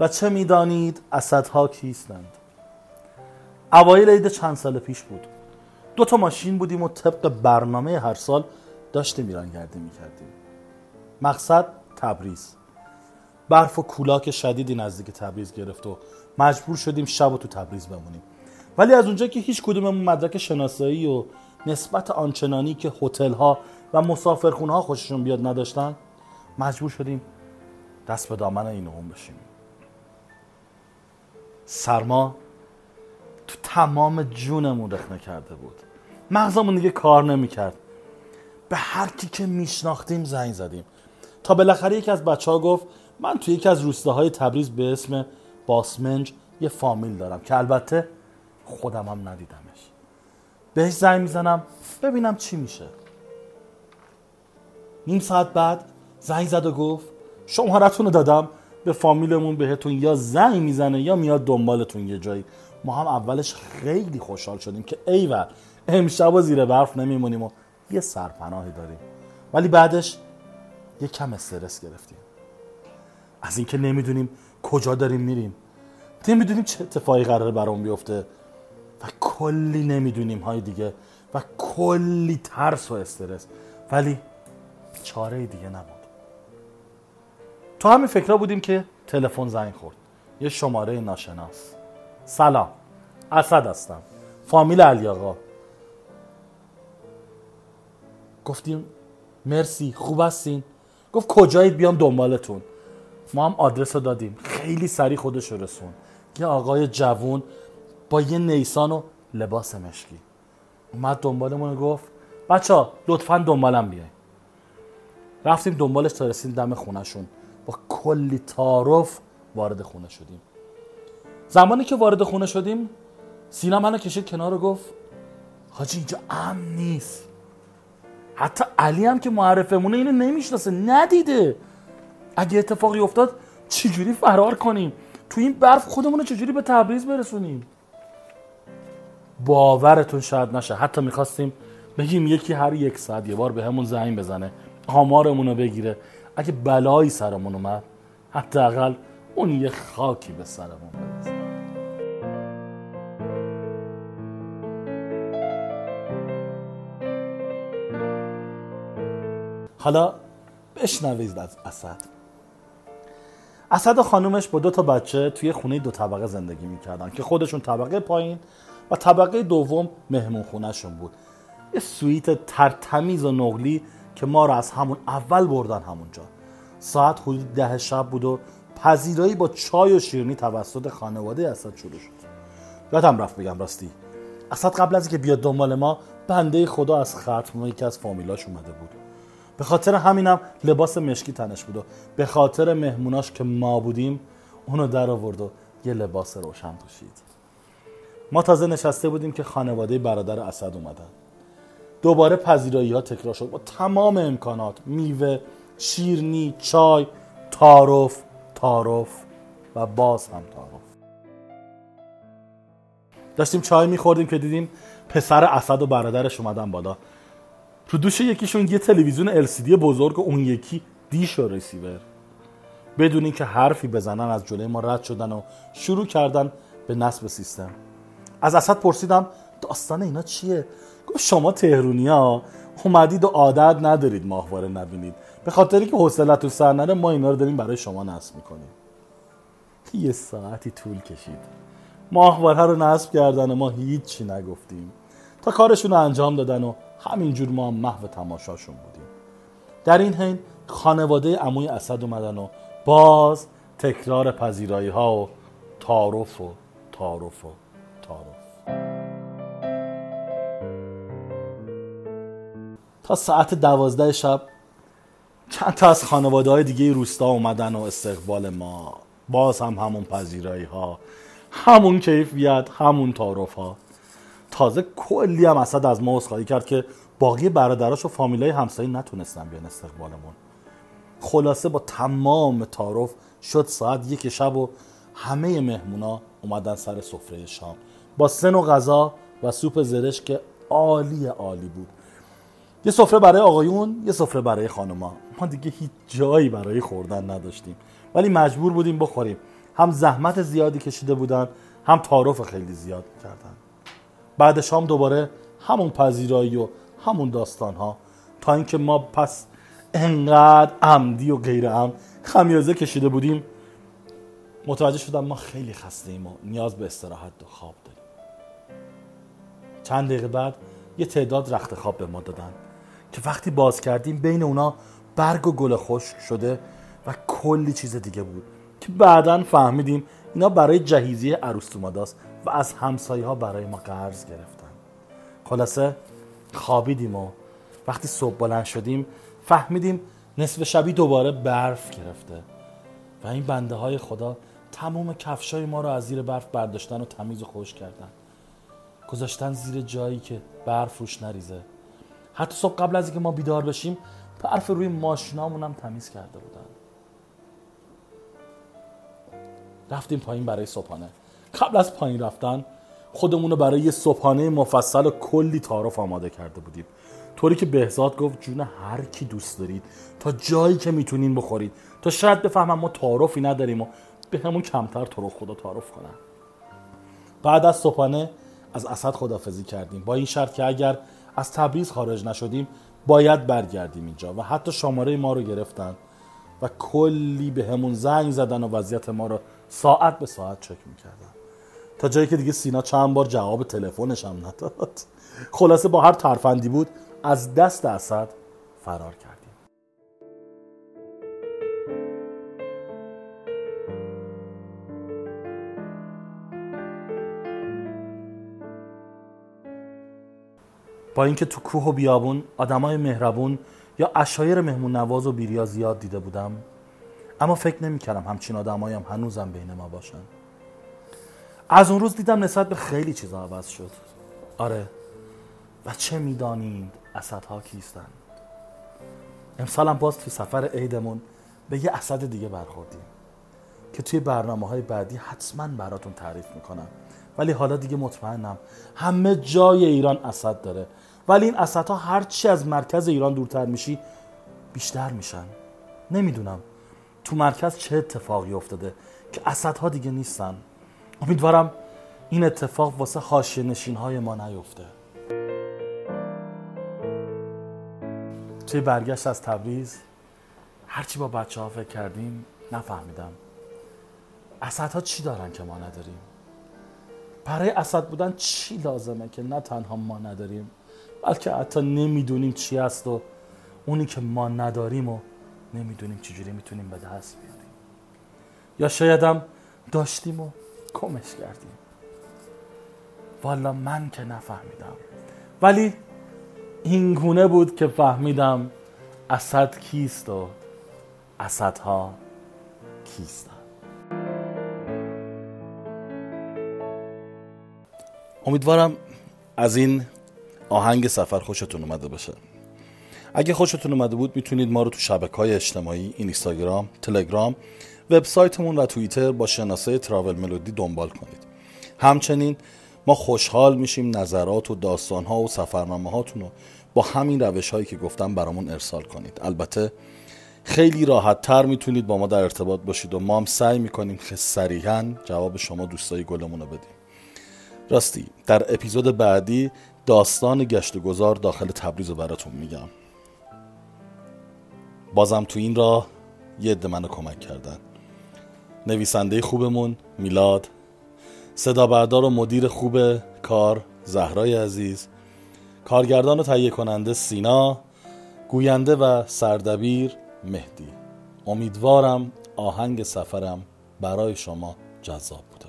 و چه می‌دانید اسدها کیستند؟ اوایل عید چند سال پیش بود. دو تا ماشین بودیم و طبق برنامه هر سال داشتیم ایران گردی می‌کردیم. مقصد تبریز. برف و کولاک شدیدی نزدیک تبریز گرفت و مجبور شدیم شب و تو تبریز بمونیم. ولی از اونجا که هیچ کدوممون مدرک شناسایی و نسبت آنچنانی که هتل ها و مسافرخونه ها خوششون بیاد نداشتن مجبور شدیم دست به دامن این بشیم. سرما تو تمام جونمون رخنه کرده بود. مغزمون دیگه کار نمی‌کرد. به هر کی که میشناختیم زنگ زدیم. تا بالاخره یکی از بچه ها گفت من توی یکی از روستاهای تبریز به اسم باسمنج یه فامیل دارم که البته خودم هم ندیدمش. بهش زنگ می‌زنم ببینم چی میشه. نیم ساعت بعد زنگ زد و گفت شمارتون رو دادم. به فامیلمون بهتون یا زنگ می‌زنه یا میاد دنبالتون یه جایی. ما هم اولش خیلی خوشحال شدیم که ایول امشب زیر برف نمیمونیم و یه سرپناهی داریم. ولی بعدش یه کم استرس گرفتیم. از اینکه نمی‌دونیم کجا داریم میریم. نمی‌دونیم چه اتفاقی قراره برام بیفته و کلی نمی‌دونیم های دیگه و کلی ترس و استرس. ولی چاره دیگه نبود. تو همین فکرها بودیم که تلفن زنگ خورد. یه شماره ناشناس. سلام. اسد هستم. فامیل علی آقا. گفتیم مرسی خوب هستین. گفت کجایید بیام دنبالتون. ما هم آدرس رو دادیم. خیلی سریع خودش رسون. یه آقای جوون با یه نیسان و لباس مشکی. اومد دنبالمون گفت بچه ها لطفا دنبالم بیاین. رفتیم دنبالش تا رسیدیم دم خونشون با کلی تعارف وارد خونه شدیم. زمانی که وارد خونه شدیم سینا منو کشید کنار و گفت حاجی اینجا امن نیست. حتی علی هم که معرفمونه اینو نمی‌شناسه ندیده. اگه اتفاقی افتاد چجوری فرار کنیم؟ تو این برف خودمون چجوری به تبریز برسونیم؟ باورتون شاید نشه. حتی می‌خواستیم بگیم یکی هر یک ساعت یه بار به همون زنگ بزنه آمارمون رو بگیره. اگه بلایی سرمون اومد حداقل اون یه خاکی به سرمون برسه. حالا بشنوید از اسد. اسد و خانومش با دو تا بچه توی خونه دو طبقه زندگی می‌کردن که خودشون طبقه پایین و طبقه دوم مهمون خونهشون بود. یه سویت ترتمیز و نقلی که ما رو از همون اول بردن همونجا. ساعت حدود ده شب بود و پذیرایی با چای و شیرینی توسط خانواده اسد شروع شد. یادم رفت بگم راستی اسد قبل از اینکه بیاد دنبال ما بنده خدا از ختم یکی از فامیلاش اومده بود. به خاطر همینم لباس مشکی تنش بود و به خاطر مهموناش که ما بودیم اونو در آورد و یه لباس روشن پوشید. ما تازه نشسته بودیم که خانواده برادر اسد اومدن. دوباره پذیرایی ها تکرار شد. با تمام امکانات میوه شیرنی چای تعارف تعارف و باز هم تعارف. داشتیم چای میخوردیم که دیدیم پسر اسد و برادرش اومدن بالا. تو دوش یکیشون یه تلویزیون LCD بزرگ و اون یکی دیش و رسیور بدون اینکه حرفی بزنن از جلوی ما رد شدن و شروع کردن به نصب سیستم. از اسد پرسیدم داستان اینا چیه؟ گفت شما ها اومدید و عادت ندارید ماهواره نبینید. به خاطری که حوصلتون سر نره ما اینا رو داریم برای شما نصب می‌کنیم. یه ساعتی طول کشید. ماهواره رو نصب کردن و ما هیچی نگفتیم. تا کارشون رو انجام دادن و همینجور ما هم محو تماشاشون بودیم. در این حین خانواده عموی اسد اومدن و باز تکرار پذیرایی ها و تعارف و تعارف و ساعت دوازده شب. چند تا از خانواده های دیگه روستا اومدن و استقبال ما. باز هم همون پذیرایی ها همون کیفیت همون تعارف ها تازه کلی هم اسد از ما عذرخواهی کرد که باقی برادراش و فامیلای همسایه نتونستن بیان استقبالمون. خلاصه با تمام تعارف شد ساعت یک شب و همه مهمونا اومدن سر سفره شام. با سن و غذا و سوپ زرش که عالی عالی بود. یه سفره برای آقایون یه سفره برای خانوما. ما دیگه هیچ جایی برای خوردن نداشتیم. ولی مجبور بودیم بخوریم. هم زحمت زیادی کشیده بودن هم تعارف خیلی زیاد کردن. بعد شام دوباره همون پذیرایی و همون داستان ها تا اینکه ما پس انقدر عمدی و غیر عمد خمیازه کشیده بودیم. متوجه شدم ما خیلی خسته ایم و نیاز به استراحت و خواب داریم. چند دقیقه بعد یه تعداد رخت خواب به ما دادن. که وقتی باز کردیم بین اونا برگ و گل خشک شده و کلی چیز دیگه بود که بعدا فهمیدیم اینا برای جهیزی عروس اومداست و از همسایه ها برای ما قرض گرفتن. خلاصه خوابیدیم و وقتی صبح بلند شدیم فهمیدیم نصف شبی دوباره برف گرفته و این بنده های خدا تمام کفشای ما رو از زیر برف برداشتن و تمیز و خوش کردن. گذاشتن زیر جایی که برف روش نریزه. حتی صبح قبل از اینکه ما بیدار بشیم برف روی ماشینامون هم تمیز کرده بودن. رفتیم پایین برای صبحانه. قبل از پایین رفتن خودمون رو برای یه صبحانه مفصل و کلی تعارف آماده کرده بودیم. طوری که بهزاد گفت جون هر کی دوست دارید تا جایی که می‌تونین بخورید تا شاید بفهمم ما تعارفی نداریم و به همون کمتر تو رو خدا تعارف کنن. بعد از صبحانه از اسد خدافزی کردیم. با این شرط که اگر از تبریز خارج نشدیم باید برگردیم اینجا و حتی شماره ما رو گرفتن و کلی به همون زنگ زدن و وضعیت ما رو ساعت به ساعت چک می‌کردن. تا جایی که دیگه سینا چند بار جواب تلفنش هم نداد. خلاصه با هر ترفندی بود از دست اسد فرار کردیم با اینکه تو کوه و بیابون آدمای مهربون یا اشایر مهمون نواز و بیریا زیاد دیده بودم اما فکر نمی‌کردم همچین آدمایی هم هنوزم بین ما باشن. از اون روز دیدم نسبت به خیلی چیزا عوض شد. آره. و چه می‌دانید اسدها کیستن امسالم باز تو سفر عیدمون به یه اسد دیگه برخوردیم که توی برنامه های بعدی حتما براتون تعریف می‌کنم. ولی حالا دیگه مطمئنم همه جای ایران اسد داره. ولی این اسدها هرچی از مرکز ایران دورتر میشی بیشتر میشن. نمی‌دونم تو مرکز چه اتفاقی افتاده که اسدها دیگه نیستن. امیدوارم این اتفاق واسه حاشیه نشین های ما نیفته. توی برگشت از تبریز هرچی با بچه ها فکر کردیم نفهمیدم. اسدها چی دارن که ما نداریم؟ برای اسد بودن چی لازمه که نه تنها ما نداریم بلکه حتی نمی‌دونیم چی هست و اونی که ما نداریم و نمی‌دونیم چجوری می‌تونیم به دست بیاریم. یا شایدم داشتیم و کمش کردیم. والا من که نفهمیدم. ولی این گونه بود که فهمیدم اسد کیست و اسدها کیستن امیدوارم از این آهنگ سفر خوشتون اومده باشه. اگه خوشتون اومده بود می‌تونید ما رو تو شبکه های اجتماعی اینستاگرام، تلگرام، وبسایتمون و توییتر با شناسه تراول ملودی دنبال کنید. همچنین ما خوشحال میشیم نظرات و داستان ها و سفرنامه هاتون رو با همین روش هایی که گفتم برامون ارسال کنید. البته خیلی راحت تر می‌تونید با ما در ارتباط باشید و ما هم سعی می‌کنیم که صریحا جواب شما دوستای گلمون رو بدیم. راستی در اپیزود بعدی داستان گشت گذار داخل تبریز رو براتون میگم. بازم تو این راه یه عده منو کمک کردن. نویسنده خوبمون میلاد صدا بردار و مدیر خوب کار زهرای عزیز کارگردان و تهیه کننده سینا گوینده و سردبیر مهدی. امیدوارم آهنگ سفرم برای شما جذاب بود.